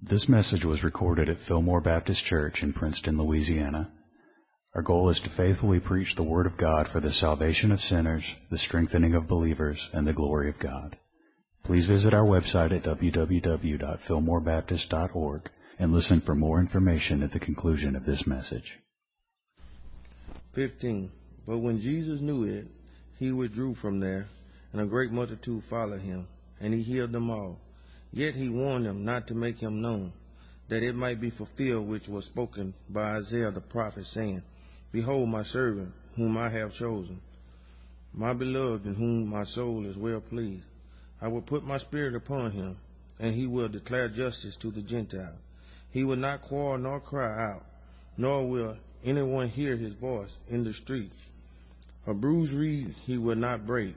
This message was recorded at Fillmore Baptist Church in Princeton, Louisiana. Our goal is to faithfully preach the Word of God for the salvation of sinners, the strengthening of believers, and the glory of God. Please visit our website at www.fillmorebaptist.org and listen for more information at the conclusion of this message. 15. But when Jesus knew it, he withdrew from there, and a great multitude followed him, and he healed them all. Yet he warned them not to make him known, that it might be fulfilled which was spoken by Isaiah the prophet, saying, Behold my servant, whom I have chosen, my beloved, in whom my soul is well pleased. I will put my spirit upon him, and he will declare justice to the Gentiles. He will not quarrel nor cry out, nor will anyone hear his voice in the streets. A bruised reed he will not break,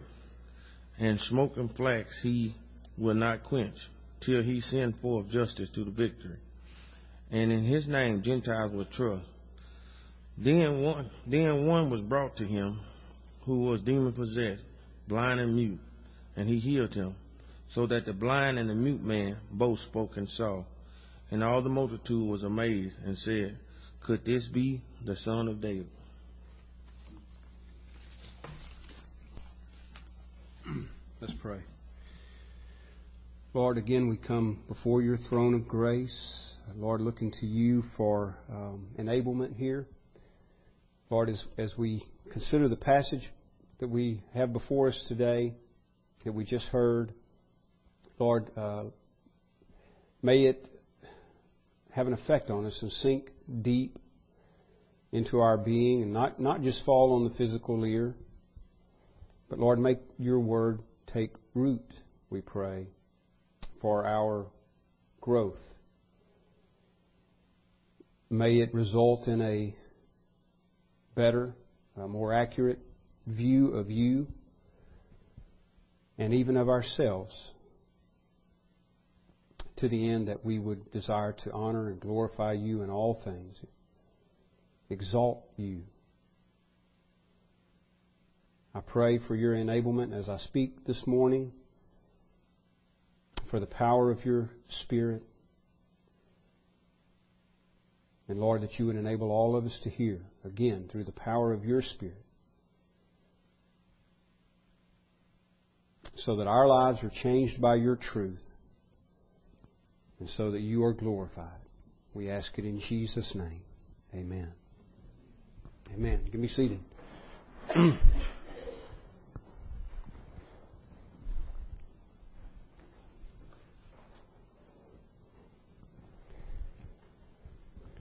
and smoking flax he will not quench, till he send forth justice to the victory. And in his name Gentiles will trust. Then one, then one was brought to him who was demon possessed, blind and mute, and he healed him, so that the blind and the mute man both spoke and saw. And all the multitude was amazed and said, Could this be the son of David? Let's pray. Lord, again, we come before your throne of grace. Lord, looking to you for um, enablement here. Lord, as, as we consider the passage that we have before us today, that we just heard, Lord, uh, may it have an effect on us and sink deep into our being and not, not just fall on the physical ear, but Lord, make your word take root, we pray, for our growth. May it result in a better, a more accurate view of you and even of ourselves to the end that we would desire to honor and glorify you in all things, exalt you. I pray for your enablement as I speak this morning, for the power of your Spirit. And Lord, that you would enable all of us to hear, again, through the power of your Spirit, so that our lives are changed by your truth, and so that you are glorified. We ask it in Jesus' name. Amen. Amen. Can be seated.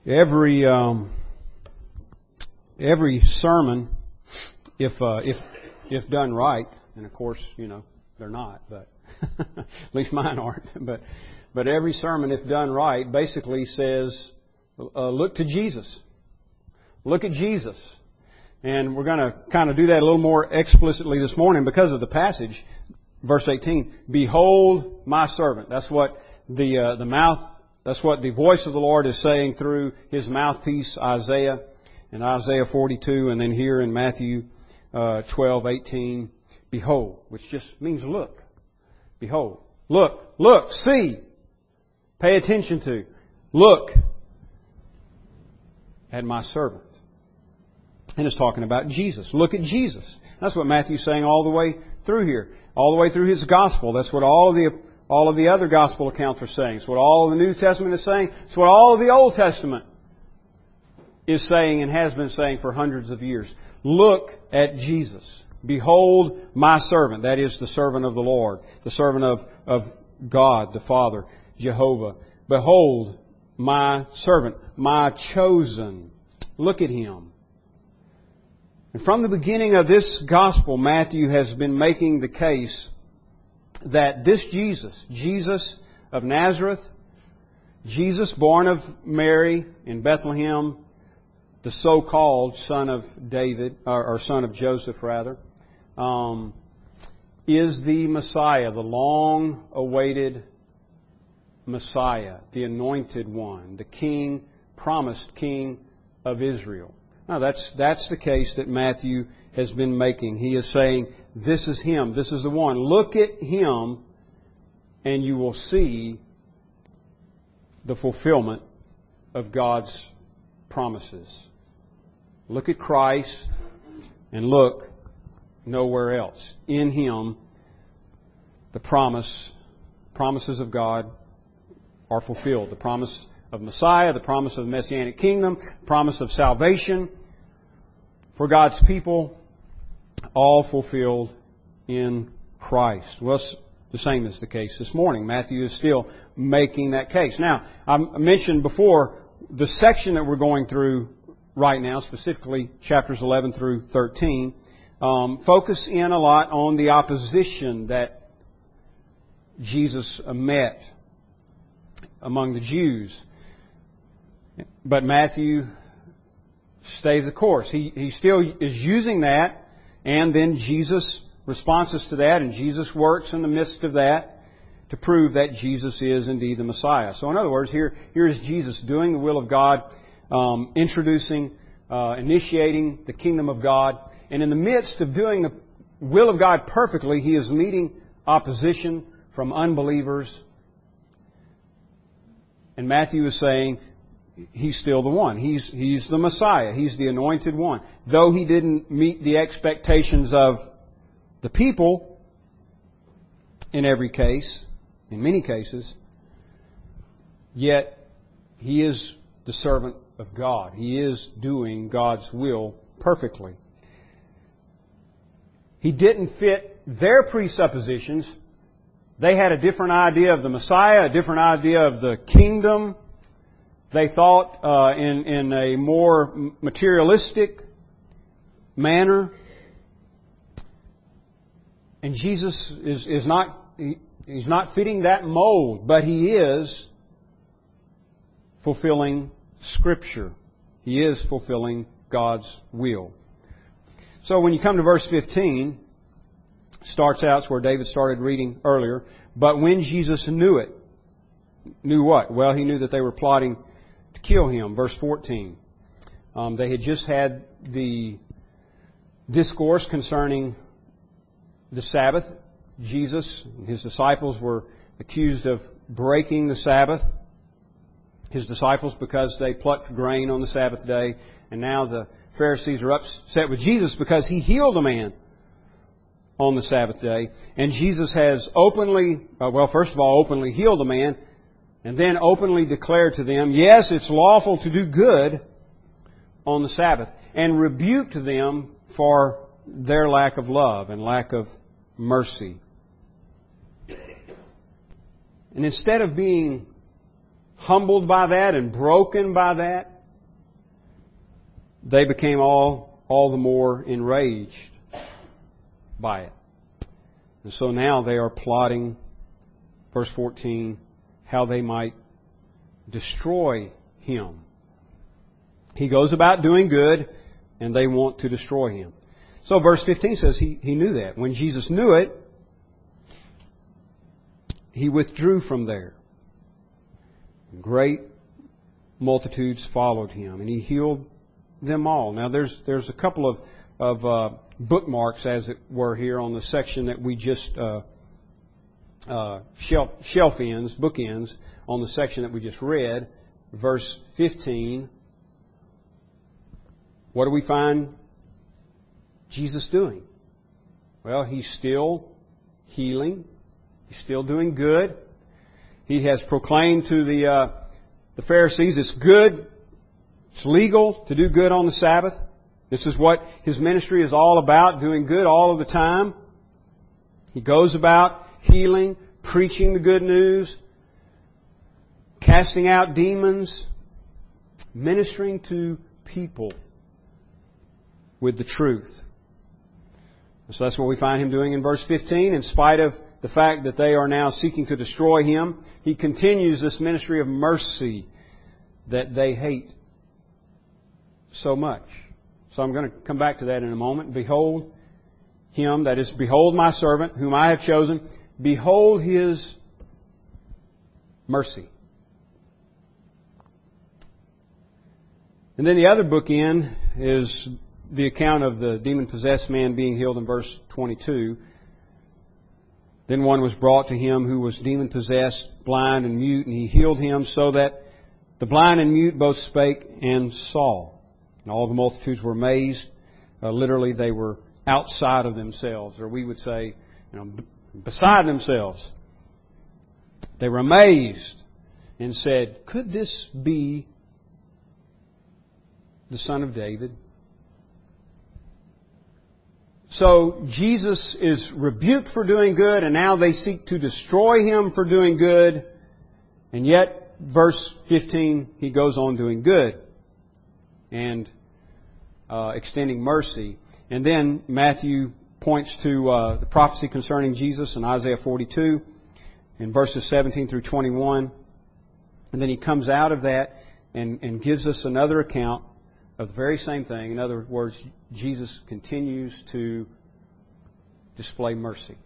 every um, every sermon, if uh, if if done right, and of course you know they're not, but at least mine aren't. But but every sermon, if done right, basically says, uh, look to Jesus. Look at Jesus. And we're going to kind of do that a little more explicitly this morning because of the passage, verse 18. Behold my servant. That's what the uh, the mouth that's what the voice of the Lord is saying through his mouthpiece, Isaiah, in Isaiah 42, and then here in Matthew uh, 12, 18. Behold, which just means look. Behold. Look, look, see. Pay attention to. Look at my servant. And it's talking about Jesus. Look at Jesus. That's what Matthew's saying all the way through here. All the way through his gospel. That's what all of the all of the other gospel accounts are saying. It's what all of the New Testament is saying. It's what all of the Old Testament is saying and has been saying for hundreds of years. Look at Jesus. Behold my servant. That is the servant of the Lord. The servant of, of God, the Father, Jehovah. Behold my servant, my chosen. Look at him. And from the beginning of this gospel, Matthew has been making the case that this Jesus, Jesus of Nazareth, Jesus born of Mary in Bethlehem, the so-called son of David, or, son of Joseph rather, um, is the Messiah, the long-awaited Messiah, the anointed one, the king, promised king of Israel. Now that's, that's the case that Matthew has been making. He is saying, this is him, this is the one. Look at him and you will see the fulfillment of God's promises. Look at Christ and look nowhere else. In Him, the promise, promises of God are fulfilled. The promise of Messiah, the promise of the Messianic kingdom, promise of salvation for God's people, all fulfilled in Christ. Well, the same is the case this morning. Matthew is still making that case. Now, I mentioned before the section that we're going through right now, specifically chapters 11 through 13, um, focus in a lot on the opposition that Jesus met among the Jews. But Matthew stays the course. He, he still is using that, and then Jesus responses to that, and Jesus works in the midst of that to prove that Jesus is indeed the Messiah. So, in other words, here, here is Jesus doing the will of God, um, introducing, uh, initiating the kingdom of God, and in the midst of doing the will of God perfectly, he is meeting opposition from unbelievers. And Matthew is saying, he's still the one. He's, he's the Messiah. He's the anointed one. Though he didn't meet the expectations of the people in every case, in many cases, yet he is the servant of God. He is doing God's will perfectly. He didn't fit their presuppositions. They had a different idea of the Messiah, a different idea of the kingdom. They thought uh, in, in a more materialistic manner. And Jesus is, is not, he's not fitting that mold, but he is fulfilling Scripture. He is fulfilling God's will. So when you come to verse 15, starts out where David started reading earlier, but when Jesus knew it, knew what? Well, he knew that they were plotting kill him. Verse 14. Um, they had just had the discourse concerning the Sabbath. Jesus and his disciples were accused of breaking the Sabbath. His disciples because they plucked grain on the Sabbath day, and now the Pharisees are upset with Jesus because he healed a man on the Sabbath day. And Jesus has openly, uh, well, first of all, openly healed a man, and then openly declared to them, yes, it's lawful to do good on the Sabbath, and rebuked them for their lack of love and lack of mercy. And instead of being humbled by that and broken by that, they became all, all the more enraged by it. And so now they are plotting, verse 14, how they might destroy him. He goes about doing good, and they want to destroy him. So verse 15 says he, he knew that. When Jesus knew it, he withdrew from there. Great multitudes followed him, and he healed them all. Now there's there's a couple of of uh, bookmarks, as it were, here on the section that we just uh, uh, shelf shelf ends, bookends on the section that we just read, verse 15. What do we find Jesus doing? Well, he's still healing. He's still doing good. He has proclaimed to the uh, the Pharisees it's good, it's legal to do good on the Sabbath. This is what his ministry is all about, doing good all of the time. He goes about healing, preaching the good news, casting out demons, ministering to people with the truth. So that's what we find him doing in verse 15. In spite of the fact that they are now seeking to destroy him, he continues this ministry of mercy that they hate so much. So I'm going to come back to that in a moment. Behold him, that is, behold my servant, whom I have chosen. Behold his mercy. And then the other bookend is the account of the demon possessed man being healed in verse 22. Then one was brought to him who was demon possessed, blind and mute, and he healed him so that the blind and mute both spake and saw. And all the multitudes were amazed. Uh, literally, they were outside of themselves, or we would say, you know, beside themselves. They were amazed and said, Could this be the Son of David? So Jesus is rebuked for doing good, and now they seek to destroy him for doing good. And yet, verse 15, he goes on doing good and uh, extending mercy. And then Matthew points to uh, the prophecy concerning Jesus in Isaiah 42 in verses 17 through 21. And then he comes out of that and, and gives us another account of the very same thing. In other words, Jesus continues to display mercy,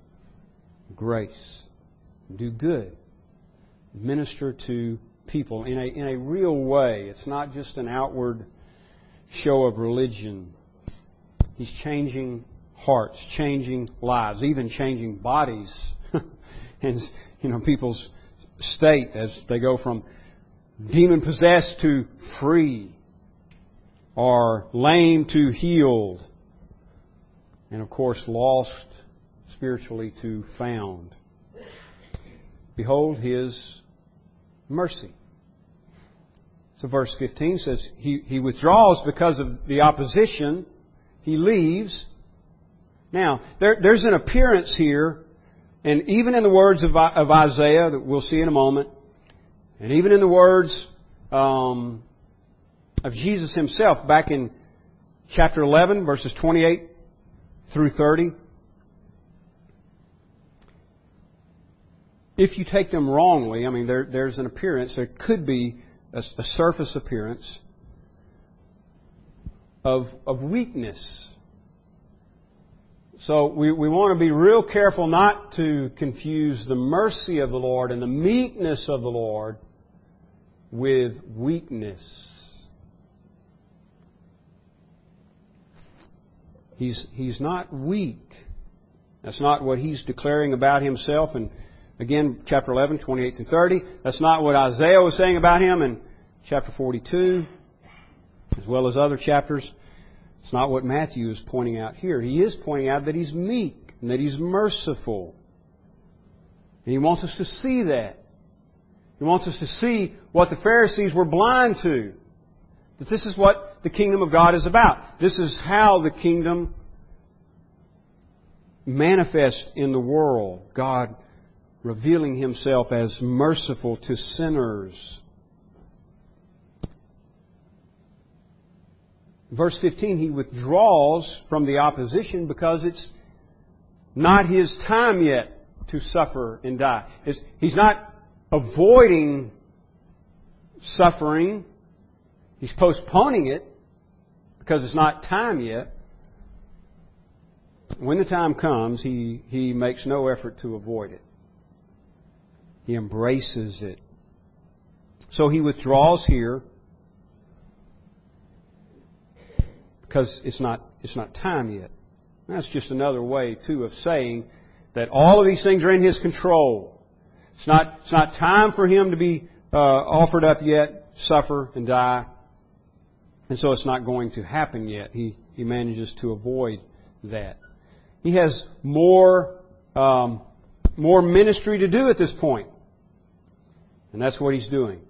grace, do good, minister to people in a, in a real way. It's not just an outward show of religion. He's changing hearts, changing lives, even changing bodies and you know people's state as they go from demon possessed to free are lame to healed, and of course lost spiritually to found. Behold his mercy. So verse 15 says, he, he withdraws because of the opposition. He leaves. Now, there, there's an appearance here, and even in the words of, of Isaiah that we'll see in a moment, and even in the words um, of Jesus himself back in chapter 11, verses 28 through 30. If you take them wrongly, I mean, there, there's an appearance, there could be a, a surface appearance of, of weakness. So we, we want to be real careful not to confuse the mercy of the Lord and the meekness of the Lord with weakness. He's, he's not weak. That's not what he's declaring about himself. And again, chapter 11, 28 to 30. That's not what Isaiah was saying about him in chapter 42, as well as other chapters. It's not what Matthew is pointing out here. He is pointing out that he's meek and that he's merciful. And he wants us to see that. He wants us to see what the Pharisees were blind to. That this is what the kingdom of God is about. This is how the kingdom manifests in the world. God revealing himself as merciful to sinners. Verse 15, he withdraws from the opposition because it's not his time yet to suffer and die. It's, he's not avoiding suffering. He's postponing it because it's not time yet. When the time comes, he, he makes no effort to avoid it. He embraces it. So he withdraws here because it's not, it's not time yet. That's just another way, too, of saying that all of these things are in his control. It's not, it's not time for him to be uh, offered up yet, suffer and die. And so it's not going to happen yet. He, he manages to avoid that. He has more, um, more ministry to do at this point. And that's what he's doing.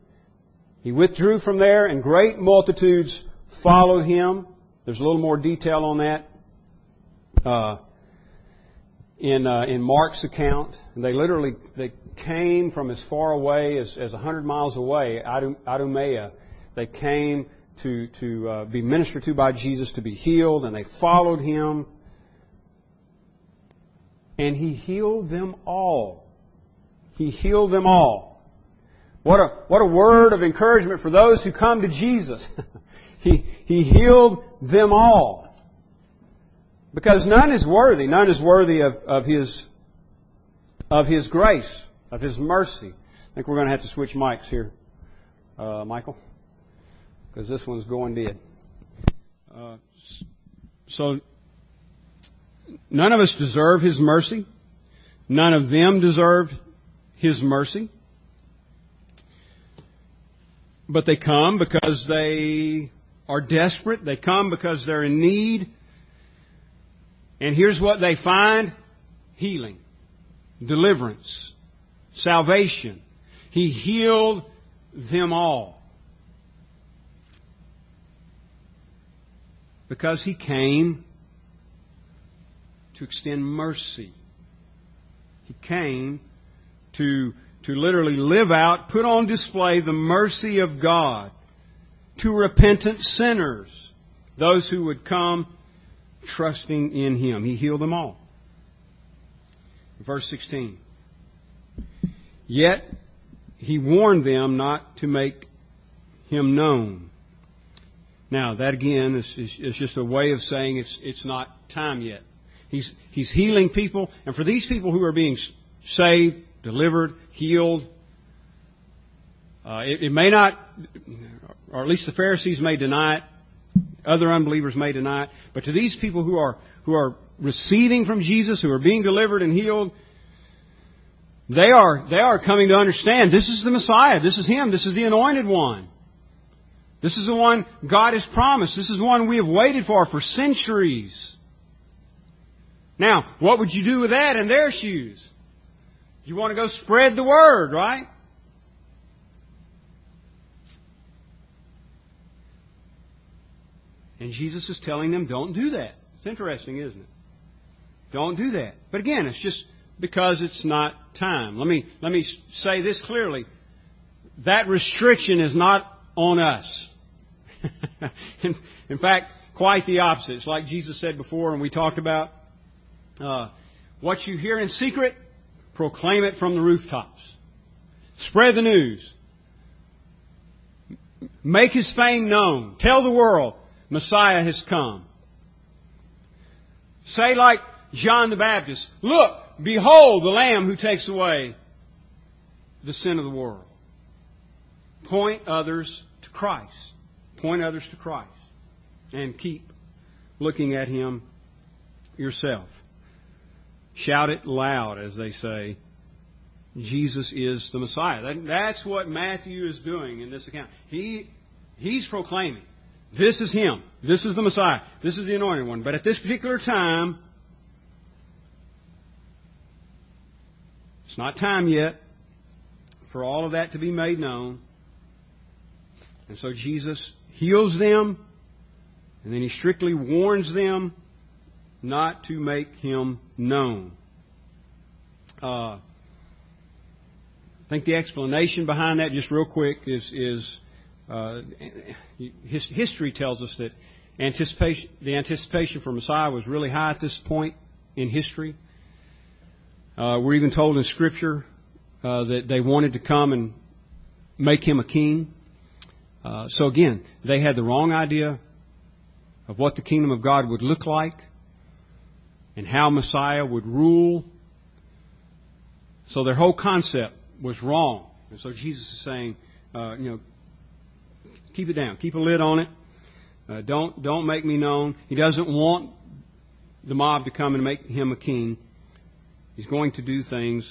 He withdrew from there and great multitudes followed him. There's a little more detail on that. Uh, in uh, in Mark's account, they literally they came from as far away as as hundred miles away, Idumea. They came to, to uh, be ministered to by Jesus, to be healed, and they followed him. And he healed them all. He healed them all. What a, what a word of encouragement for those who come to Jesus. he, he healed them all. Because none is worthy. None is worthy of, of His, of His grace, of His mercy. I think we're going to have to switch mics here. Uh, Michael? because this one's going dead. Uh, so, none of us deserve His mercy. None of them deserved His mercy. But they come because they are desperate. They come because they're in need. And here's what they find healing, deliverance, salvation. He healed them all. Because He came to extend mercy. He came to, to literally live out, put on display the mercy of God to repentant sinners, those who would come trusting in Him. He healed them all. Verse 16. Yet He warned them not to make Him known. Now, that again is, is, is just a way of saying it's, it's not time yet. He's, he's healing people, and for these people who are being saved, delivered, healed, uh, it, it may not, or at least the Pharisees may deny it, other unbelievers may deny it, but to these people who are, who are receiving from Jesus, who are being delivered and healed, they are, they are coming to understand this is the Messiah, this is Him, this is the anointed one. This is the one God has promised. This is the one we have waited for for centuries. Now, what would you do with that in their shoes? You want to go spread the word, right? And Jesus is telling them, don't do that. It's interesting, isn't it? Don't do that. But again, it's just because it's not time. Let me, let me say this clearly. That restriction is not on us. in, in fact, quite the opposite. It's like Jesus said before, and we talked about uh, what you hear in secret, proclaim it from the rooftops. Spread the news. Make his fame known. Tell the world Messiah has come. Say like John the Baptist, Look, behold the Lamb who takes away the sin of the world. Point others to Christ. Point others to Christ. And keep looking at Him yourself. Shout it loud, as they say. Jesus is the Messiah. that's what Matthew is doing in this account. He, he's proclaiming, this is Him. This is the Messiah. This is the anointed one. But at this particular time, it's not time yet for all of that to be made known. And so Jesus heals them, and then He strictly warns them not to make him known. Uh, I think the explanation behind that, just real quick, is, is uh, his, history tells us that anticipation, the anticipation for Messiah was really high at this point in history. Uh, we're even told in Scripture uh, that they wanted to come and make him a king. Uh, so again, they had the wrong idea of what the kingdom of God would look like and how Messiah would rule. So their whole concept was wrong. And so Jesus is saying, uh, you know, keep it down, keep a lid on it. Uh, don't don't make me known. He doesn't want the mob to come and make him a king. He's going to do things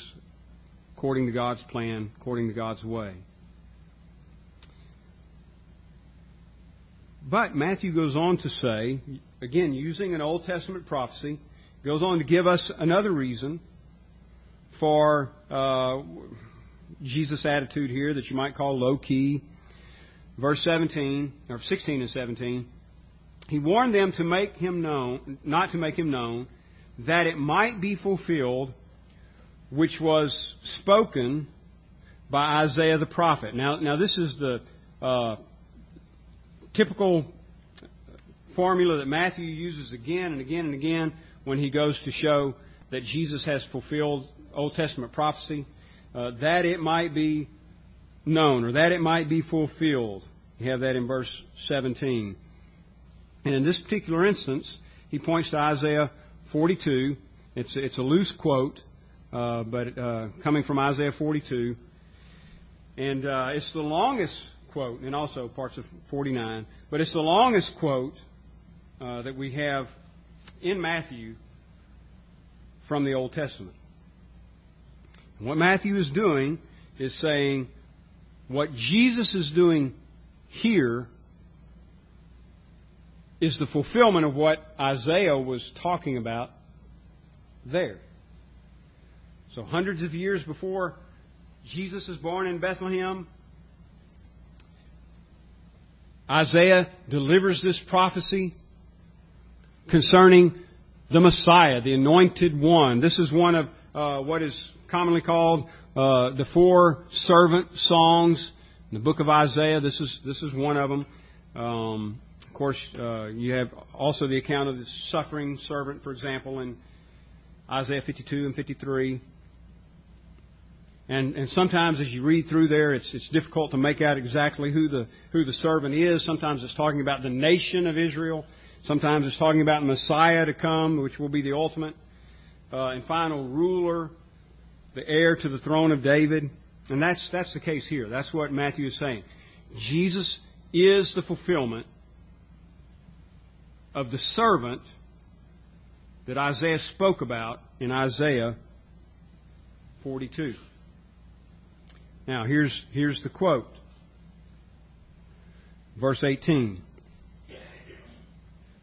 according to God's plan, according to God's way. But Matthew goes on to say, again, using an Old Testament prophecy, goes on to give us another reason for uh, Jesus' attitude here that you might call low key. Verse 17, or 16 and 17, he warned them to make him known, not to make him known, that it might be fulfilled which was spoken by Isaiah the prophet. Now, now this is the uh, typical formula that Matthew uses again and again and again when he goes to show that Jesus has fulfilled Old Testament prophecy, uh, that it might be known or that it might be fulfilled. You have that in verse 17. And in this particular instance, he points to Isaiah 42. It's, it's a loose quote, uh, but uh, coming from Isaiah 42. And uh, it's the longest quote, and also parts of 49, but it's the longest quote uh, that we have in Matthew from the Old Testament. And What Matthew is doing is saying what Jesus is doing here is the fulfillment of what Isaiah was talking about there. So, hundreds of years before Jesus is born in Bethlehem, Isaiah delivers this prophecy concerning the Messiah, the anointed one. This is one of uh, what is commonly called uh, the four servant songs in the book of Isaiah. This is this is one of them. Um, of course, uh, you have also the account of the suffering servant, for example, in Isaiah 52 and 53. And, and sometimes as you read through there, it's, it's difficult to make out exactly who the, who the servant is. Sometimes it's talking about the nation of Israel. Sometimes it's talking about Messiah to come, which will be the ultimate uh, and final ruler, the heir to the throne of David. And that's, that's the case here. That's what Matthew is saying. Jesus is the fulfillment of the servant that Isaiah spoke about in Isaiah 42. Now, here's, here's the quote. Verse 18.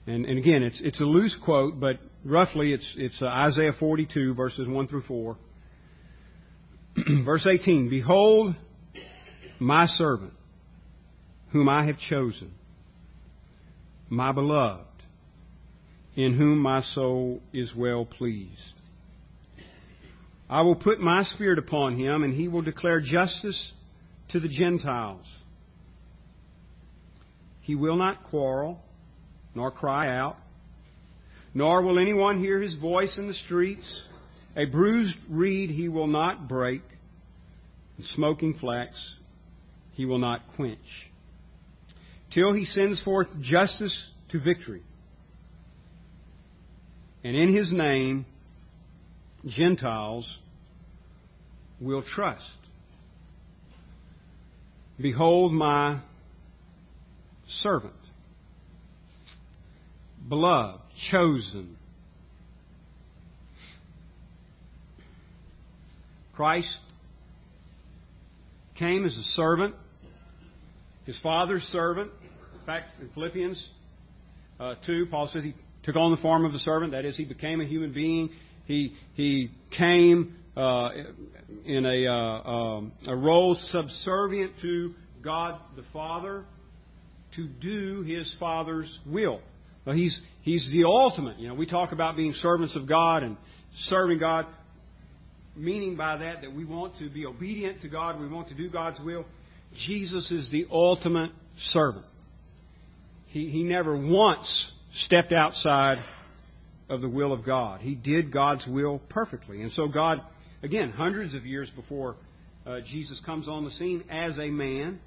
And, and again, it's, it's a loose quote, but roughly it's, it's uh, Isaiah 42, verses 1 through 4. Verse 18 Behold, my servant, whom I have chosen, my beloved, in whom my soul is well pleased. I will put my spirit upon him, and he will declare justice to the Gentiles. He will not quarrel, nor cry out, nor will anyone hear his voice in the streets. A bruised reed he will not break, and smoking flax he will not quench, till he sends forth justice to victory. And in his name Gentiles will trust. Behold my servant, beloved, chosen. Christ came as a servant, his father's servant. In fact, in Philippians uh, 2, Paul says he took on the form of a servant. That is, he became a human being. He, he came uh, in a, uh, um, a role subservient to God the Father to do His Father's will. He's, he's the ultimate. You know, we talk about being servants of God and serving God, meaning by that that we want to be obedient to God, we want to do God's will. Jesus is the ultimate servant. He, he never once stepped outside of the will of God. He did God's will perfectly. And so God, again, hundreds of years before uh, Jesus comes on the scene as a man,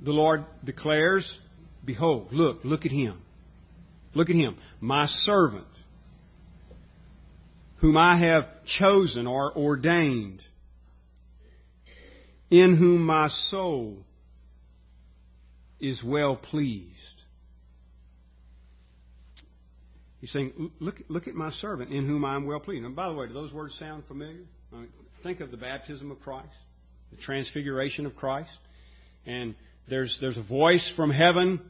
the Lord declares, Behold, look, look at him. Look at him. My servant, whom I have chosen or ordained, in whom my soul is well pleased. He's saying, look, look at my servant in whom I am well pleased. And by the way, do those words sound familiar? I mean, think of the baptism of Christ, the transfiguration of Christ. And there's, there's a voice from heaven.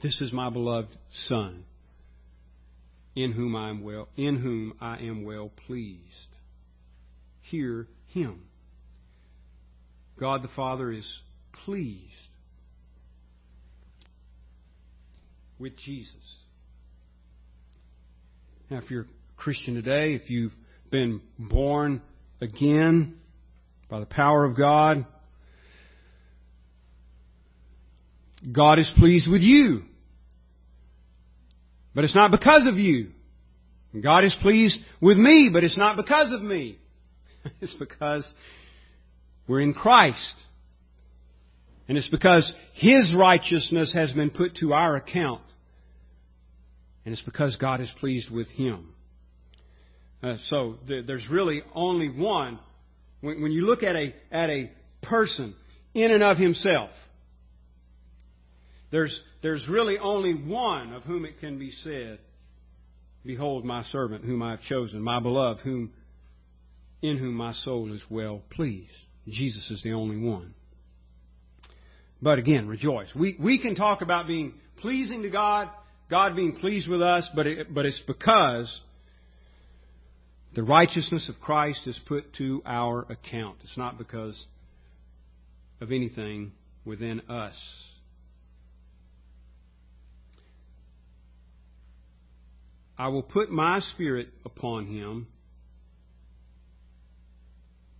This is my beloved Son, in whom I am well, in whom I am well pleased. Hear him. God the Father is pleased with Jesus. Now, if you're a Christian today, if you've been born again by the power of God, God is pleased with you. But it's not because of you. God is pleased with me, but it's not because of me. It's because we're in Christ. And it's because His righteousness has been put to our account. And it's because God is pleased with him. Uh, so th- there's really only one. When, when you look at a, at a person in and of himself, there's, there's really only one of whom it can be said Behold my servant whom I have chosen, my beloved, whom in whom my soul is well pleased. Jesus is the only one. But again, rejoice. We, we can talk about being pleasing to God, God being pleased with us, but, it, but it's because the righteousness of Christ is put to our account. It's not because of anything within us. I will put my spirit upon him,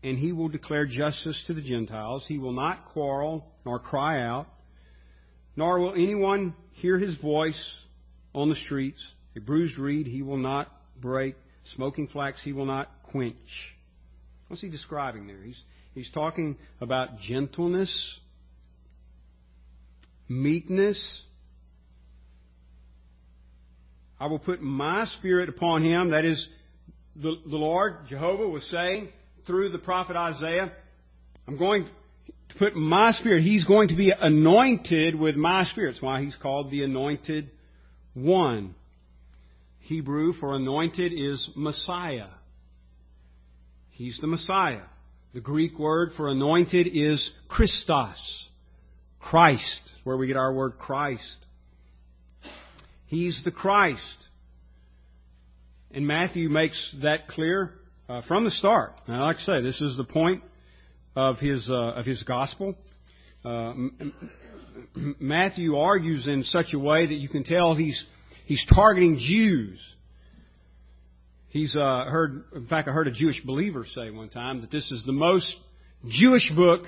and he will declare justice to the Gentiles. He will not quarrel nor cry out, nor will anyone hear his voice on the streets. A bruised reed he will not break, smoking flax he will not quench. What's he describing there? He's, he's talking about gentleness, meekness. I will put my spirit upon him. That is, the, the Lord, Jehovah, was saying through the prophet Isaiah, I'm going to put my spirit. He's going to be anointed with my spirit. That's why he's called the anointed one. Hebrew for anointed is Messiah. He's the Messiah. The Greek word for anointed is Christos. Christ, where we get our word Christ. He's the Christ. And Matthew makes that clear uh, from the start. Now, like I say, this is the point of his uh, of his gospel. Uh, Matthew argues in such a way that you can tell he's he's targeting Jews. He's uh, heard, in fact, I heard a Jewish believer say one time that this is the most Jewish book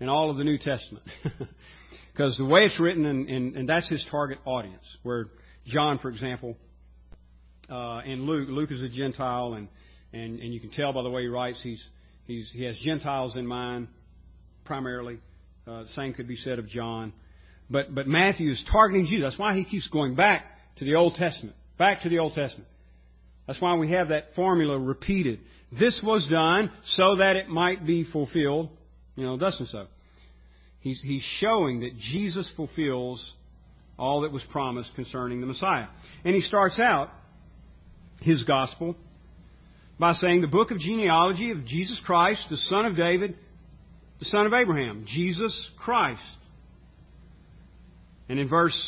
in all of the New Testament. because the way it's written, and, and, and, that's his target audience. Where John, for example, uh, and Luke, Luke is a Gentile, and, and, and you can tell by the way he writes, he's, he's, he has Gentiles in mind primarily. Uh, same could be said of John. But, but Matthew is targeting Jews. That's why he keeps going back to the Old Testament. Back to the Old Testament. That's why we have that formula repeated. This was done so that it might be fulfilled. You know, thus and so. He's, he's showing that Jesus fulfills all that was promised concerning the Messiah. And he starts out his gospel by saying the book of genealogy of Jesus Christ, the son of David, the son of Abraham, Jesus Christ. And in verse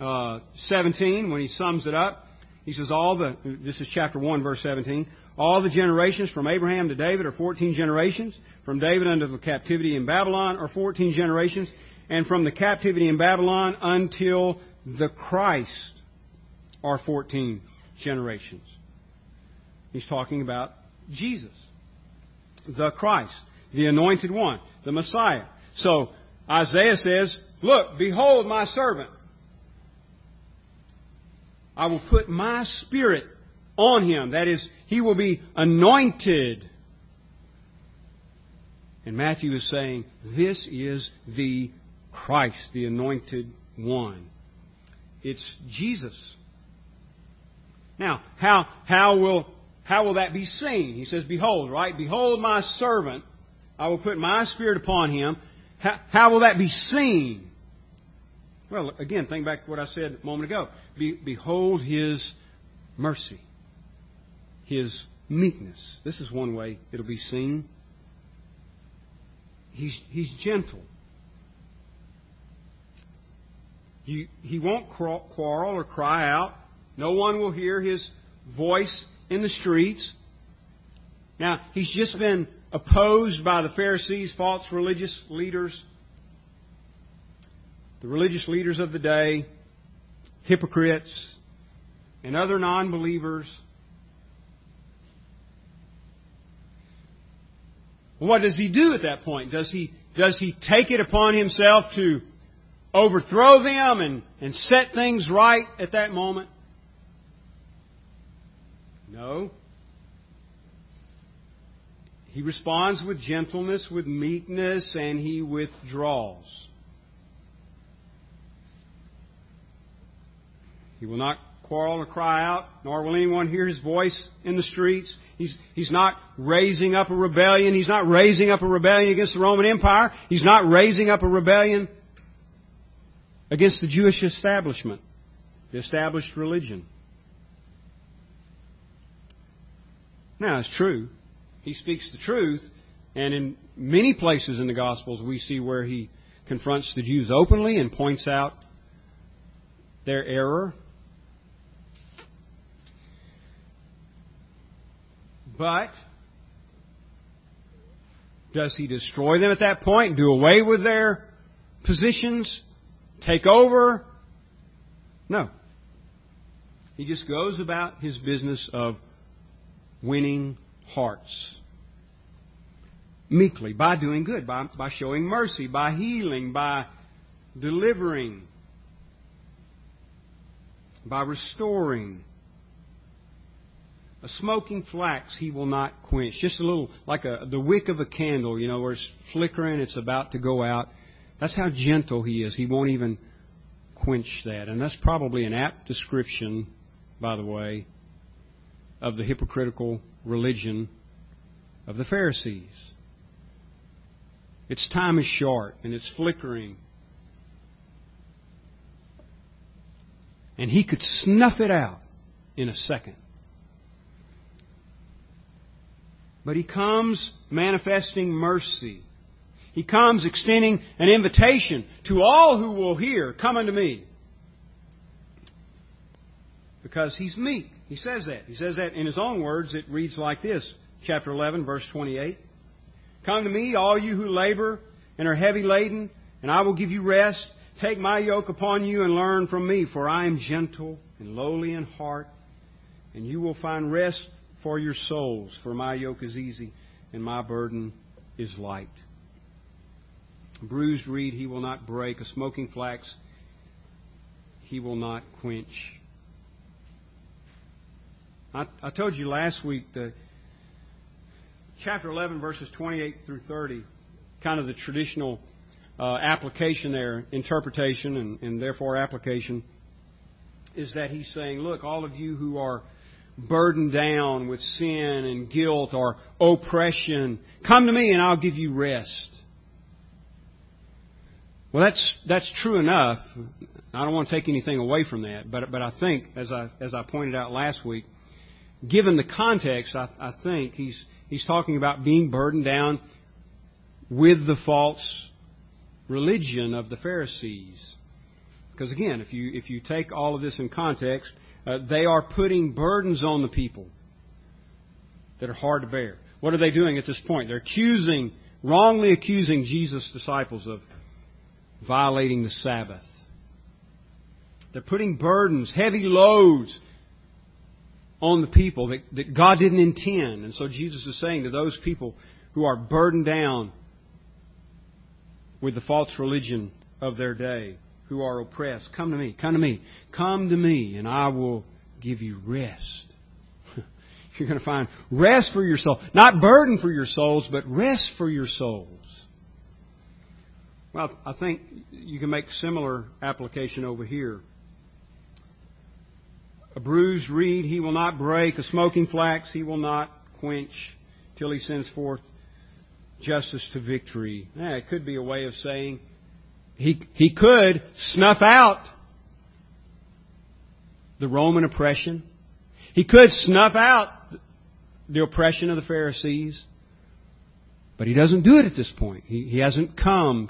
uh, 17, when he sums it up, he says, all the, this is chapter 1, verse 17, all the generations from Abraham to David are 14 generations. From David unto the captivity in Babylon are 14 generations. And from the captivity in Babylon until the Christ are 14 generations. He's talking about Jesus, the Christ, the anointed one, the Messiah. So Isaiah says, Look, behold my servant. I will put my spirit on him. That is, he will be anointed. And Matthew is saying, this is the Christ, the anointed one. It's Jesus. Now, how, how will, how will that be seen? He says, behold, right? Behold my servant. I will put my spirit upon him. How, how will that be seen? Well, again, think back to what I said a moment ago. Be, behold his mercy, his meekness. This is one way it'll be seen. He's, he's gentle. You, he won't quarrel or cry out. No one will hear his voice in the streets. Now, he's just been opposed by the Pharisees, false religious leaders the religious leaders of the day, hypocrites, and other non believers. What does he do at that point? Does he, does he take it upon himself to overthrow them and, and set things right at that moment? No. He responds with gentleness, with meekness, and he withdraws. He will not quarrel or cry out, nor will anyone hear his voice in the streets. He's, he's not raising up a rebellion. He's not raising up a rebellion against the Roman Empire. He's not raising up a rebellion against the Jewish establishment, the established religion. Now, it's true. He speaks the truth, and in many places in the Gospels we see where he confronts the Jews openly and points out their error. But does he destroy them at that point, do away with their positions, take over? No. He just goes about his business of winning hearts. Meekly, by doing good, by, by showing mercy, by healing, by delivering, by restoring. A smoking flax he will not quench. Just a little, like a, the wick of a candle, you know, where it's flickering, it's about to go out. That's how gentle he is. He won't even quench that. And that's probably an apt description, by the way, of the hypocritical religion of the Pharisees. Its time is short and it's flickering. And he could snuff it out in a second. But he comes manifesting mercy. He comes extending an invitation to all who will hear, come unto me. Because he's meek. He says that. He says that in his own words. It reads like this, chapter 11, verse 28. Come to me, all you who labor and are heavy laden, and I will give you rest. Take my yoke upon you and learn from me, for I am gentle and lowly in heart, and you will find rest for your souls. For my yoke is easy and my burden is light. A bruised reed he will not break, a smoking flax he will not quench. I, I told you last week that chapter 11, verses 28 through 30, kind of the traditional uh, application there, interpretation, and, and therefore application, is that he's saying, look, all of you who are burdened down with sin and guilt or oppression, come to me and I'll give you rest. Well, that's that's true enough. I don't want to take anything away from that, but but I think, as I as I pointed out last week, given the context, I, I think he's he's talking about being burdened down with the false religion of the Pharisees. Because again, if you if you take all of this in context, uh, they are putting burdens on the people that are hard to bear. What are they doing at this point? They're accusing, wrongly accusing Jesus' disciples of violating the Sabbath. They're putting burdens, heavy loads on the people that, that God didn't intend. And so Jesus is saying to those people who are burdened down with the false religion of their day, who are oppressed. Come to me. Come to me. Come to me, and I will give you rest. You're going to find rest for your soul. Not burden for your souls, but rest for your souls. Well, I think you can make similar application over here. A bruised reed he will not break, a smoking flax he will not quench till he sends forth justice to victory. Yeah, it could be a way of saying he, he could snuff out the Roman oppression. He could snuff out the oppression of the Pharisees. But he doesn't do it at this point. He, he hasn't come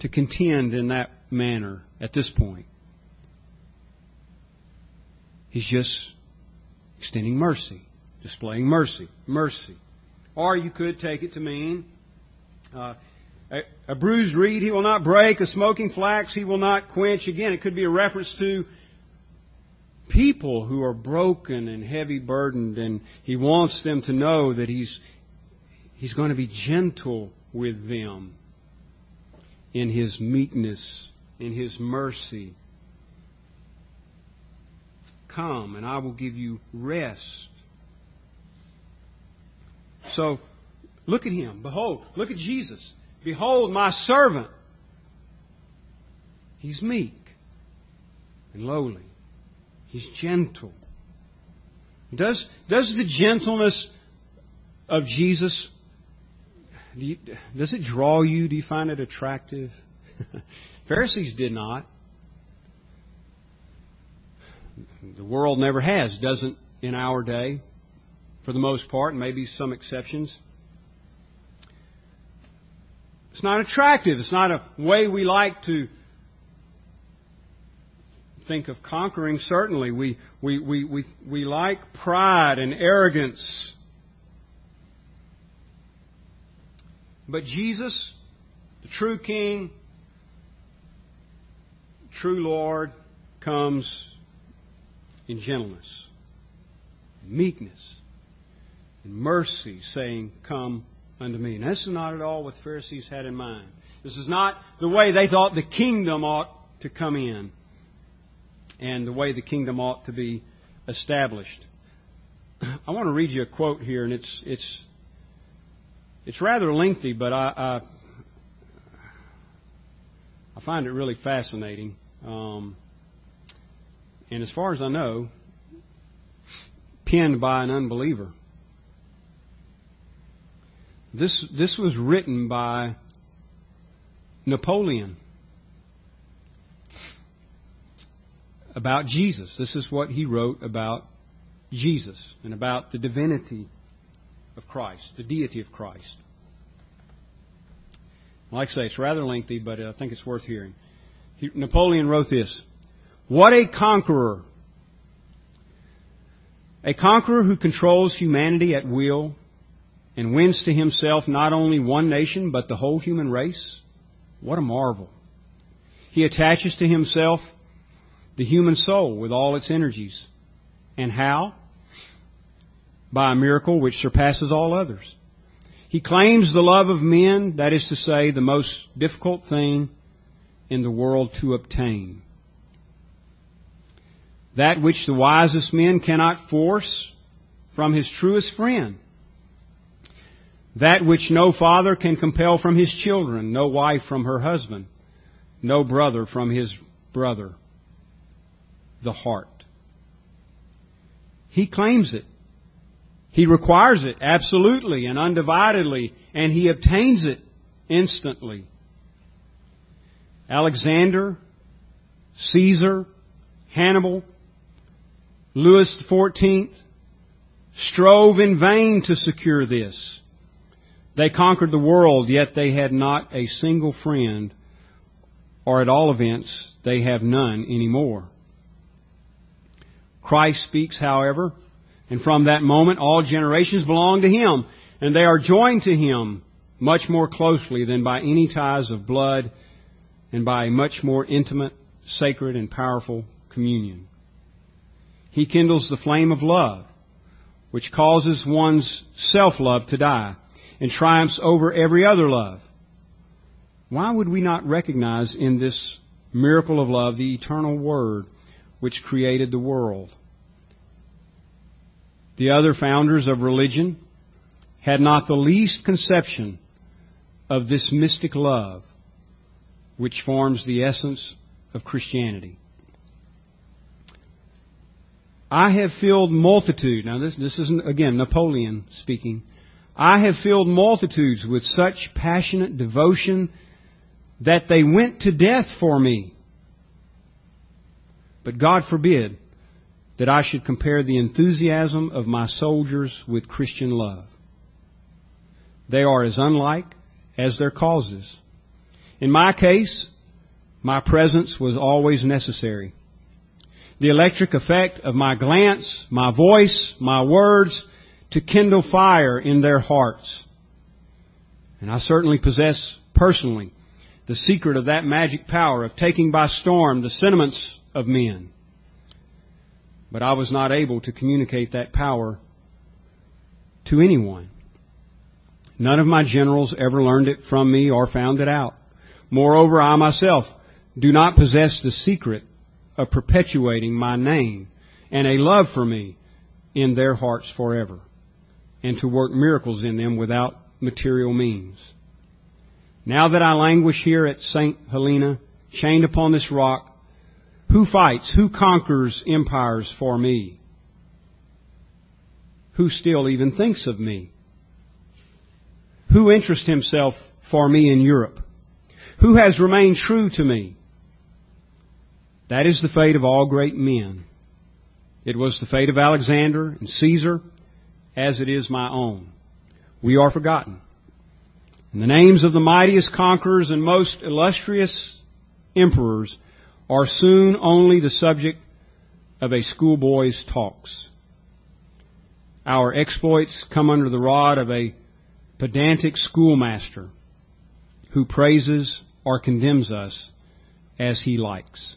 to contend in that manner at this point. He's just extending mercy, displaying mercy, mercy. Or you could take it to mean uh, a, a bruised reed he will not break, a smoking flax he will not quench. Again, it could be a reference to people who are broken and heavy burdened, and he wants them to know that he's, he's going to be gentle with them in his meekness, in his mercy. Come, and I will give you rest. So, look at him. Behold, look at Jesus. Behold my servant. He's meek and lowly. He's gentle. Does, does the gentleness of Jesus, do you, does it draw you? Do you find it attractive? Pharisees did not. The world never has, doesn't in our day. for the most part, maybe some exceptions. It's not attractive. It's not a way we like to think of conquering. Certainly, we, we, we, we, we like pride and arrogance. But Jesus, the true King, true Lord, comes in gentleness, meekness, and mercy, saying, Come unto me. And this is not at all what the Pharisees had in mind. This is not the way they thought the kingdom ought to come in and the way the kingdom ought to be established. I want to read you a quote here, and it's it's it's rather lengthy, but I I, I find it really fascinating. Um, and as far as I know, penned by an unbeliever. This, this was written by Napoleon about Jesus. This is what he wrote about Jesus and about the divinity of Christ, the deity of Christ. Like I say, it's rather lengthy, but I think it's worth hearing. He, Napoleon wrote this What a conqueror! A conqueror who controls humanity at will and wins to himself not only one nation, but the whole human race? What a marvel. He attaches to himself the human soul with all its energies. And how? By a miracle which surpasses all others. He claims the love of men, that is to say, the most difficult thing in the world to obtain. That which the wisest men cannot force from his truest friend. That which no father can compel from his children, no wife from her husband, no brother from his brother. The heart. He claims it. He requires it absolutely and undividedly, and he obtains it instantly. Alexander, Caesar, Hannibal, Louis XIV strove in vain to secure this. They conquered the world, yet they had not a single friend, or at all events, they have none anymore. Christ speaks, however, and from that moment all generations belong to Him, and they are joined to Him much more closely than by any ties of blood and by a much more intimate, sacred, and powerful communion. He kindles the flame of love, which causes one's self-love to die and triumphs over every other love. Why would we not recognize in this miracle of love the eternal Word which created the world? The other founders of religion had not the least conception of this mystic love which forms the essence of Christianity. I have filled multitude. Now this, this isn't, again, Napoleon speaking. I have filled multitudes with such passionate devotion that they went to death for me. But God forbid that I should compare the enthusiasm of my soldiers with Christian love. They are as unlike as their causes. In my case, my presence was always necessary. The electric effect of my glance, my voice, my words, to kindle fire in their hearts. And I certainly possess personally the secret of that magic power of taking by storm the sentiments of men. But I was not able to communicate that power to anyone. None of my generals ever learned it from me or found it out. Moreover, I myself do not possess the secret of perpetuating my name and a love for me in their hearts forever and to work miracles in them without material means. Now that I languish here at St. Helena, chained upon this rock, who fights, who conquers empires for me? Who still even thinks of me? Who interests himself for me in Europe? Who has remained true to me? That is the fate of all great men. It was the fate of Alexander and Caesar as it is my own. We are forgotten. And the names of the mightiest conquerors and most illustrious emperors are soon only the subject of a schoolboy's talks. Our exploits come under the rod of a pedantic schoolmaster who praises or condemns us as he likes.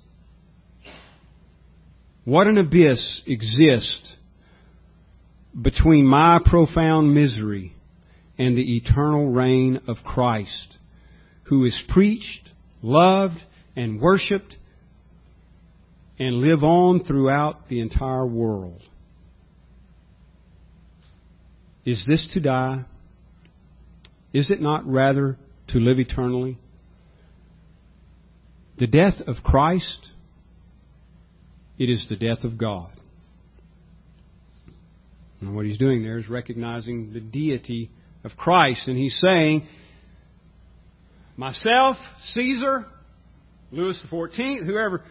What an abyss exists between my profound misery and the eternal reign of Christ, who is preached, loved, and worshiped, and live on throughout the entire world. Is this to die? Is it not rather to live eternally? The death of Christ, it is the death of God. And what he's doing there is recognizing the deity of Christ. And he's saying, myself, Caesar, Louis XIV, whoever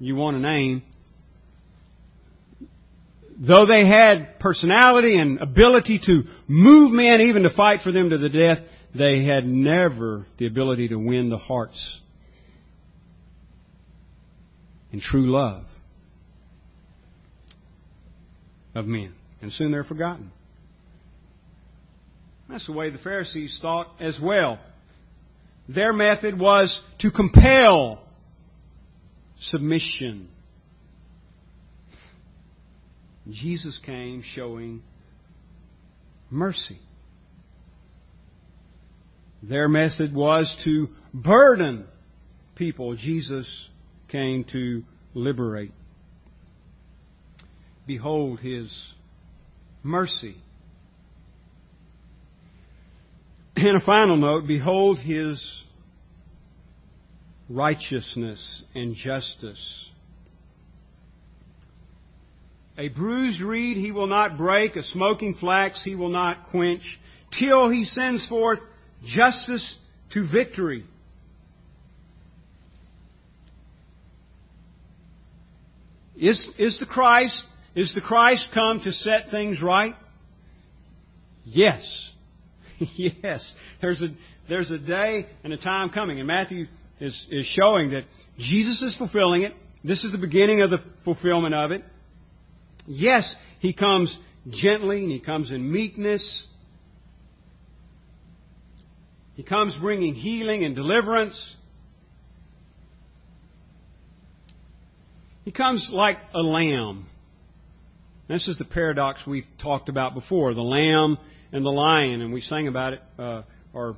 you want to name, though they had personality and ability to move men, even to fight for them to the death, they had never the ability to win the hearts in true love of men and soon they're forgotten. That's the way the Pharisees thought as well. Their method was to compel submission. Jesus came showing mercy. Their method was to burden people. Jesus came to liberate. Behold his mercy. And a final note, behold his righteousness and justice. A bruised reed he will not break, a smoking flax he will not quench, till he sends forth justice to victory. Is, is the Christ is the Christ come to set things right? Yes. yes. There's a, there's a day and a time coming, and Matthew is, is showing that Jesus is fulfilling it. This is the beginning of the fulfillment of it. Yes, He comes gently and He comes in meekness. He comes bringing healing and deliverance. He comes like a lamb this is the paradox we've talked about before the lamb and the lion, and we sang about it, uh, or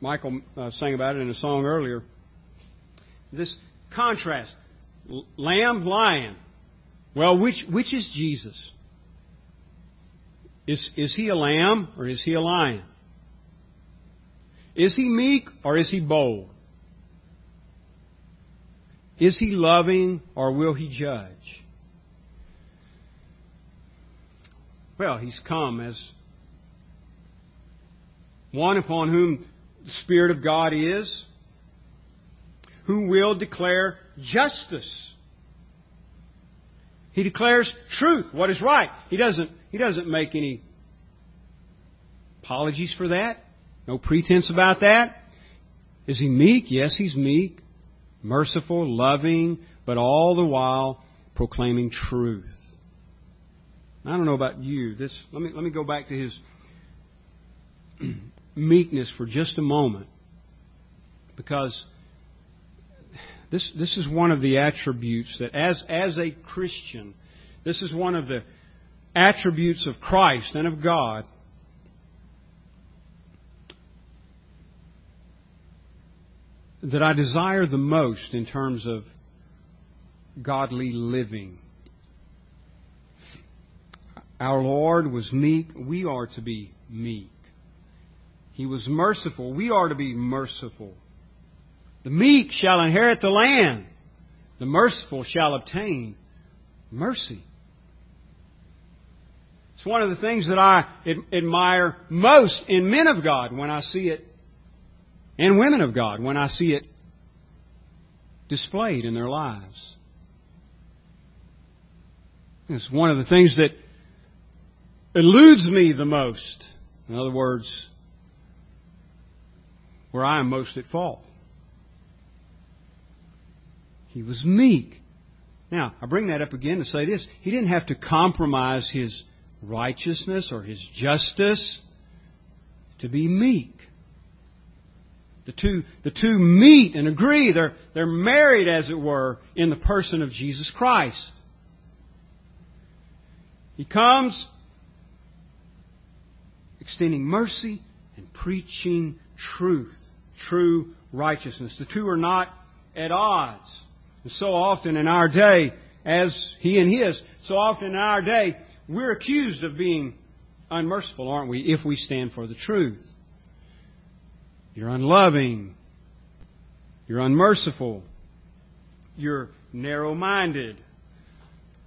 Michael uh, sang about it in a song earlier. This contrast lamb, lion. Well, which, which is Jesus? Is, is he a lamb or is he a lion? Is he meek or is he bold? Is he loving or will he judge? Well, he's come as one upon whom the Spirit of God is, who will declare justice. He declares truth, what is right. He doesn't, he doesn't make any apologies for that. No pretense about that. Is he meek? Yes, he's meek, merciful, loving, but all the while proclaiming truth. I don't know about you. This let me let me go back to his meekness for just a moment. Because this this is one of the attributes that as as a Christian, this is one of the attributes of Christ and of God that I desire the most in terms of godly living. Our Lord was meek. We are to be meek. He was merciful. We are to be merciful. The meek shall inherit the land. The merciful shall obtain mercy. It's one of the things that I admire most in men of God when I see it, and women of God when I see it displayed in their lives. It's one of the things that eludes me the most. In other words, where I am most at fault. He was meek. Now, I bring that up again to say this. He didn't have to compromise his righteousness or his justice to be meek. The two, the two meet and agree. They're, they're married, as it were, in the person of Jesus Christ. He comes extending mercy and preaching truth, true righteousness. The two are not at odds. And so often in our day, as he and his, so often in our day, we're accused of being unmerciful, aren't we, if we stand for the truth. You're unloving. You're unmerciful. You're narrow minded.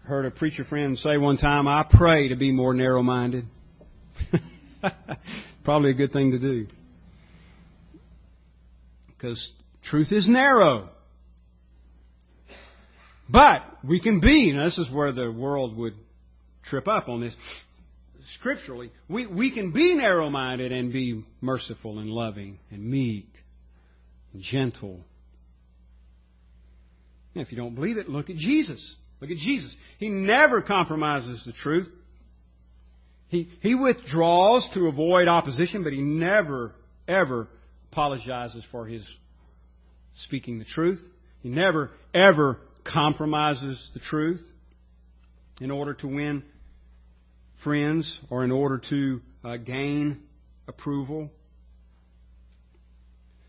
Heard a preacher friend say one time, I pray to be more narrow minded. Probably a good thing to do. Because truth is narrow. But we can be, and this is where the world would trip up on this. Scripturally, we, we can be narrow minded and be merciful and loving and meek and gentle. If you don't believe it, look at Jesus. Look at Jesus. He never compromises the truth. He, he withdraws to avoid opposition, but he never, ever apologizes for his speaking the truth. He never, ever compromises the truth in order to win friends or in order to uh, gain approval.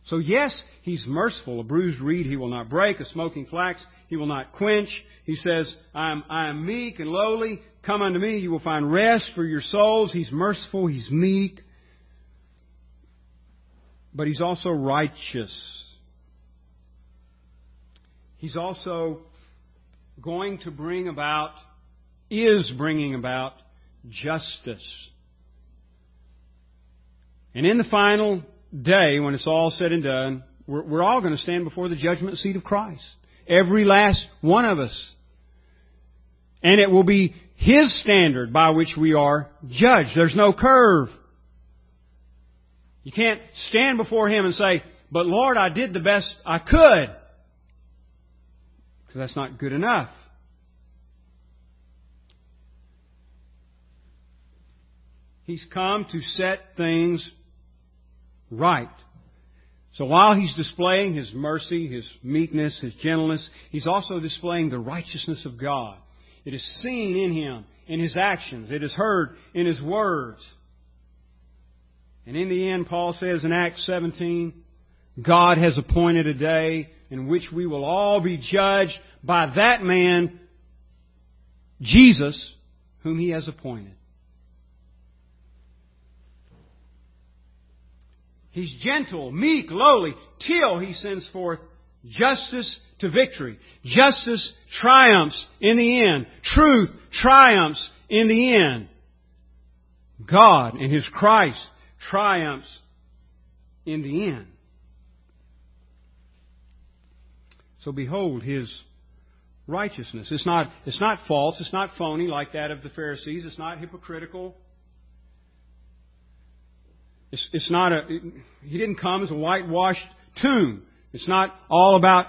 So yes, he's merciful. A bruised reed he will not break, a smoking flax he will not quench. He says, I am, I am meek and lowly. Come unto me, you will find rest for your souls. He's merciful, he's meek. But he's also righteous. He's also going to bring about, is bringing about justice. And in the final day, when it's all said and done, we're, we're all going to stand before the judgment seat of Christ. Every last one of us. And it will be His standard by which we are judged. There's no curve. You can't stand before Him and say, but Lord, I did the best I could. Because that's not good enough. He's come to set things right. So while he's displaying his mercy, his meekness, his gentleness, he's also displaying the righteousness of God. It is seen in him, in his actions. It is heard in his words. And in the end, Paul says in Acts 17, God has appointed a day in which we will all be judged by that man, Jesus, whom he has appointed. He's gentle, meek, lowly, till he sends forth justice to victory. Justice triumphs in the end. Truth triumphs in the end. God and His Christ triumphs in the end. So behold His righteousness. It's not, it's not false. It's not phony like that of the Pharisees. It's not hypocritical. It's, it's not a, he didn't come as a whitewashed tomb. It's not all about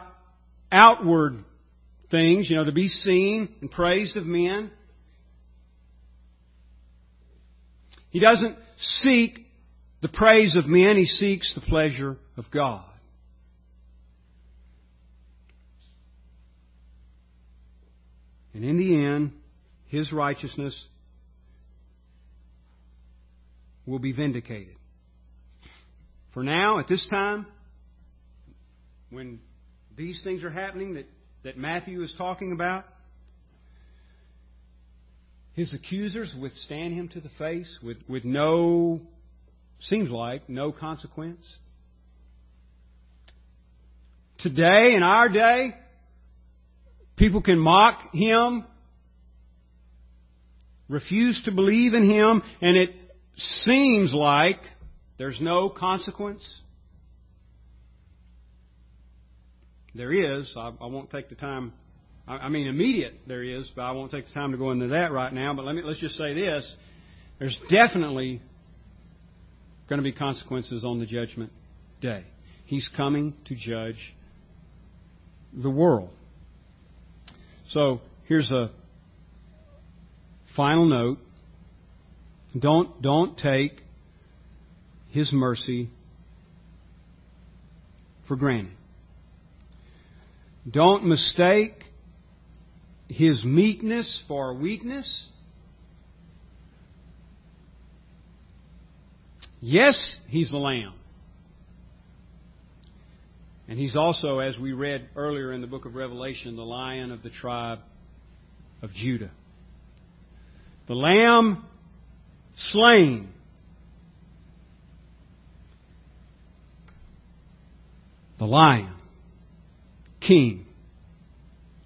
outward things, you know, to be seen and praised of men. He doesn't seek the praise of men, he seeks the pleasure of God. And in the end, his righteousness will be vindicated. For now, at this time, when these things are happening that, that Matthew is talking about, his accusers withstand him to the face with, with no, seems like, no consequence. Today, in our day, people can mock him, refuse to believe in him, and it seems like there's no consequence. There is. I, I won't take the time. I, I mean, immediate there is, but I won't take the time to go into that right now. But let me let's just say this: There's definitely going to be consequences on the judgment day. He's coming to judge the world. So here's a final note. Don't, don't take His mercy for granted. Don't mistake His meekness for weakness. Yes, He's the Lamb. And He's also, as we read earlier in the book of Revelation, the Lion of the tribe of Judah. The Lamb slain. The Lion. King.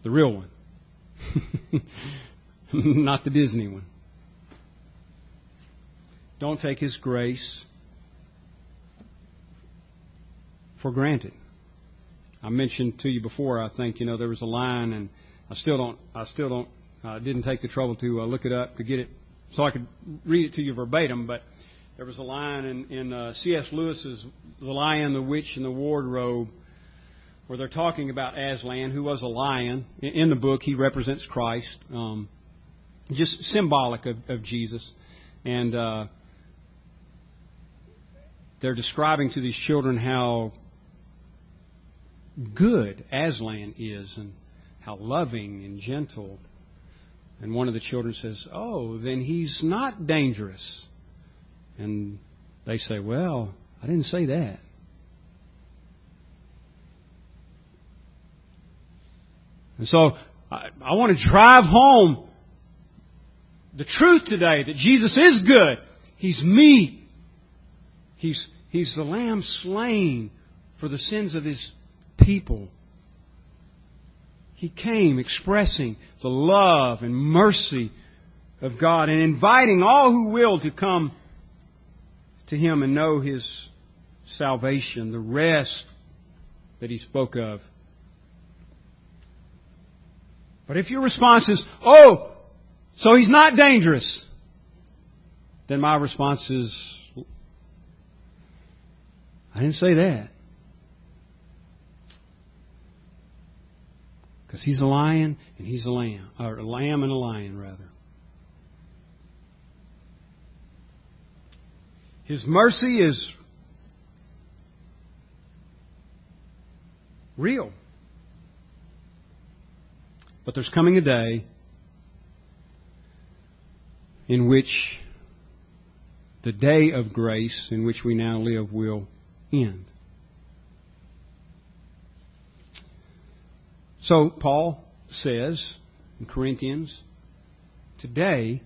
The real one. Not the Disney one. Don't take His grace for granted. I mentioned to you before. I think you know there was a line, and I still don't. I still don't. Uh, didn't take the trouble to uh, look it up to get it so I could read it to you verbatim. But there was a line in, in uh, C.S. Lewis's *The Lion, the Witch, and the Wardrobe* where they're talking about Aslan, who was a lion. In the book, he represents Christ, um, just symbolic of, of Jesus, and uh, they're describing to these children how good Aslan is and how loving and gentle. And one of the children says, Oh, then he's not dangerous. And they say, Well, I didn't say that. And so I, I want to drive home the truth today that Jesus is good. He's meek. He's, he's the lamb slain for the sins of his people. He came expressing the love and mercy of God and inviting all who will to come to Him and know His salvation, the rest that He spoke of. But if your response is, oh, so He's not dangerous, then my response is, I didn't say that. Because he's a lion and he's a lamb, or a lamb and a lion, rather. His mercy is real. But there's coming a day in which the day of grace in which we now live will end. So Paul says in Corinthians, today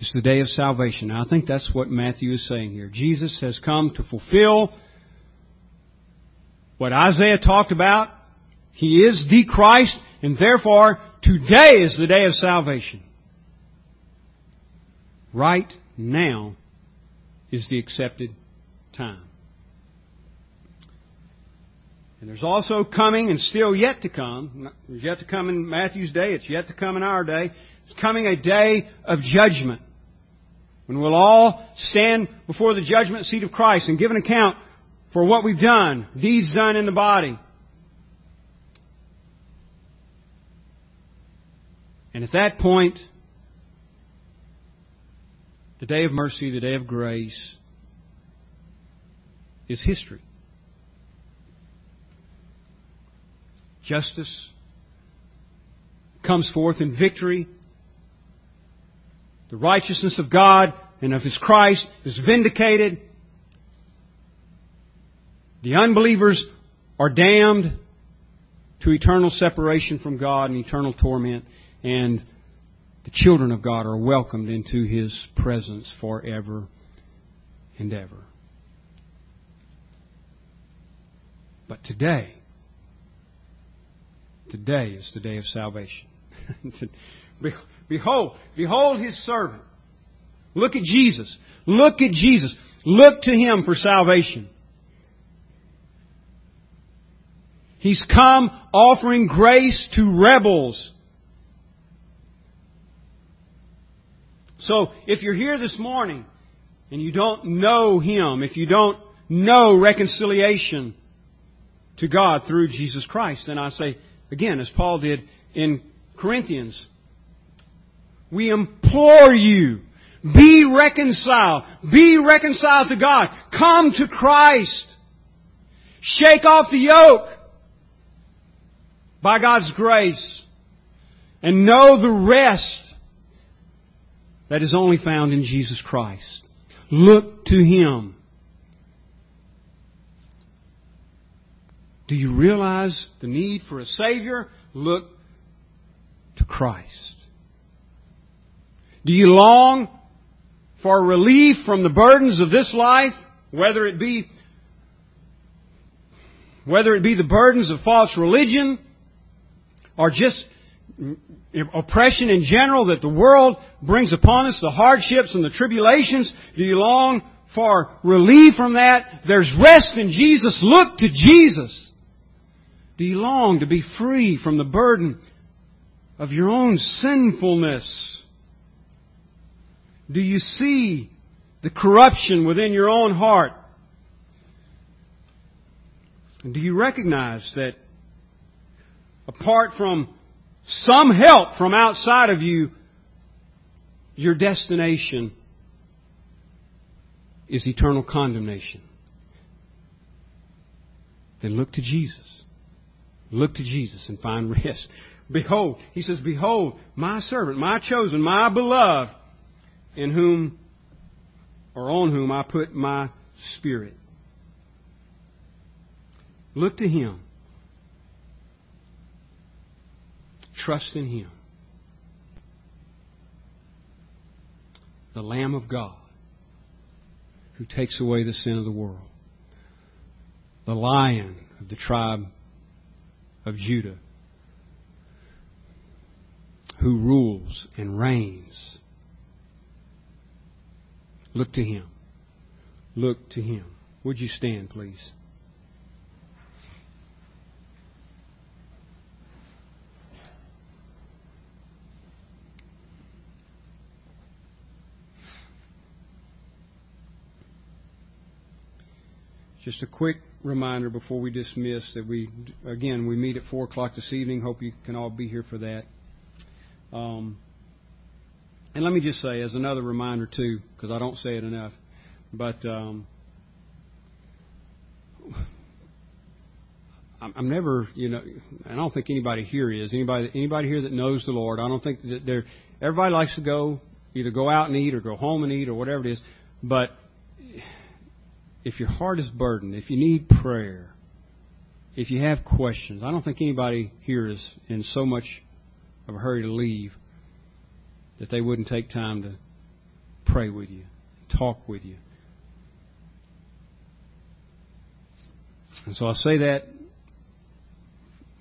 is the day of salvation. Now I think that's what Matthew is saying here. Jesus has come to fulfill what Isaiah talked about. He is the Christ, and therefore today is the day of salvation. Right now is the accepted time. And there's also coming and still yet to come, there's yet to come in Matthew's day, it's yet to come in our day, it's coming a day of judgment. When we'll all stand before the judgment seat of Christ and give an account for what we've done, deeds done in the body. And at that point, the day of mercy, the day of grace, is history. justice comes forth in victory. The righteousness of God and of His Christ is vindicated. The unbelievers are damned to eternal separation from God and eternal torment, and the children of God are welcomed into His presence forever and ever. But today, Today is the day of salvation. behold, behold his servant. Look at Jesus. Look at Jesus. Look to him for salvation. He's come offering grace to rebels. So if you're here this morning and you don't know Him, if you don't know reconciliation to God through Jesus Christ, then I say, again, as Paul did in Corinthians, we implore you, be reconciled. Be reconciled to God. Come to Christ. Shake off the yoke by God's grace and know the rest that is only found in Jesus Christ. Look to Him. Do you realize the need for a Savior? Look to Christ. Do you long for relief from the burdens of this life? Whether it be whether it be the burdens of false religion or just oppression in general that the world brings upon us, the hardships and the tribulations, do you long for relief from that? There's rest in Jesus. Look to Jesus. Do you long to be free from the burden of your own sinfulness? Do you see the corruption within your own heart? And do you recognize that apart from some help from outside of you, your destination is eternal condemnation? Then look to Jesus. Look to Jesus and find rest. Behold, he says, Behold, my servant, my chosen, my beloved, in whom or on whom I put my spirit. Look to him. Trust in him. The Lamb of God who takes away the sin of the world. The Lion of the tribe of Judah, who rules and reigns. Look to him. Look to him. Would you stand, please? Just a quick reminder before we dismiss that we, again, we meet at 4 o'clock this evening. Hope you can all be here for that. Um, and let me just say, as another reminder, too, because I don't say it enough, but um, I'm never, you know, and I don't think anybody here is. Anybody, anybody here that knows the Lord, I don't think that they're, everybody likes to go, either go out and eat or go home and eat or whatever it is, but if your heart is burdened, if you need prayer, if you have questions, I don't think anybody here is in so much of a hurry to leave that they wouldn't take time to pray with you, talk with you. And so I say that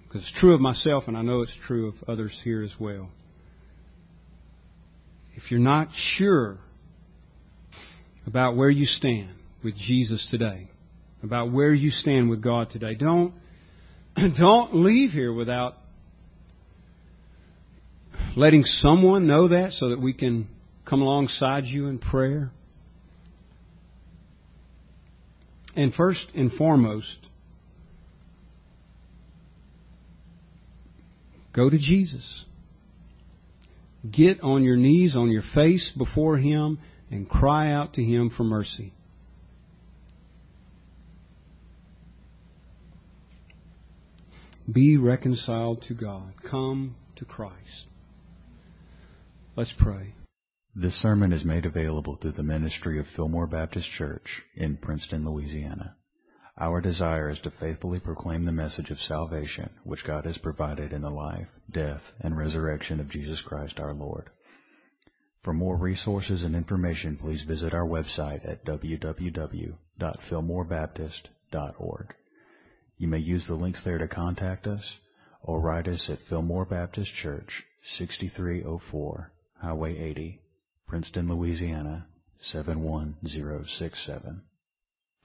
because it's true of myself and I know it's true of others here as well. If you're not sure about where you stand, with Jesus today, about where you stand with God today. Don't, don't leave here without letting someone know that so that we can come alongside you in prayer. And first and foremost, go to Jesus. Get on your knees, on your face before Him, and cry out to Him for mercy. Be reconciled to God. Come to Christ. Let's pray. This sermon is made available through the ministry of Fillmore Baptist Church in Princeton, Louisiana. Our desire is to faithfully proclaim the message of salvation which God has provided in the life, death, and resurrection of Jesus Christ our Lord. For more resources and information, please visit our website at www.fillmorebaptist.org. You may use the links there to contact us or write us at Fillmore Baptist Church, 6304 Highway 80, Princeton, Louisiana, 71067.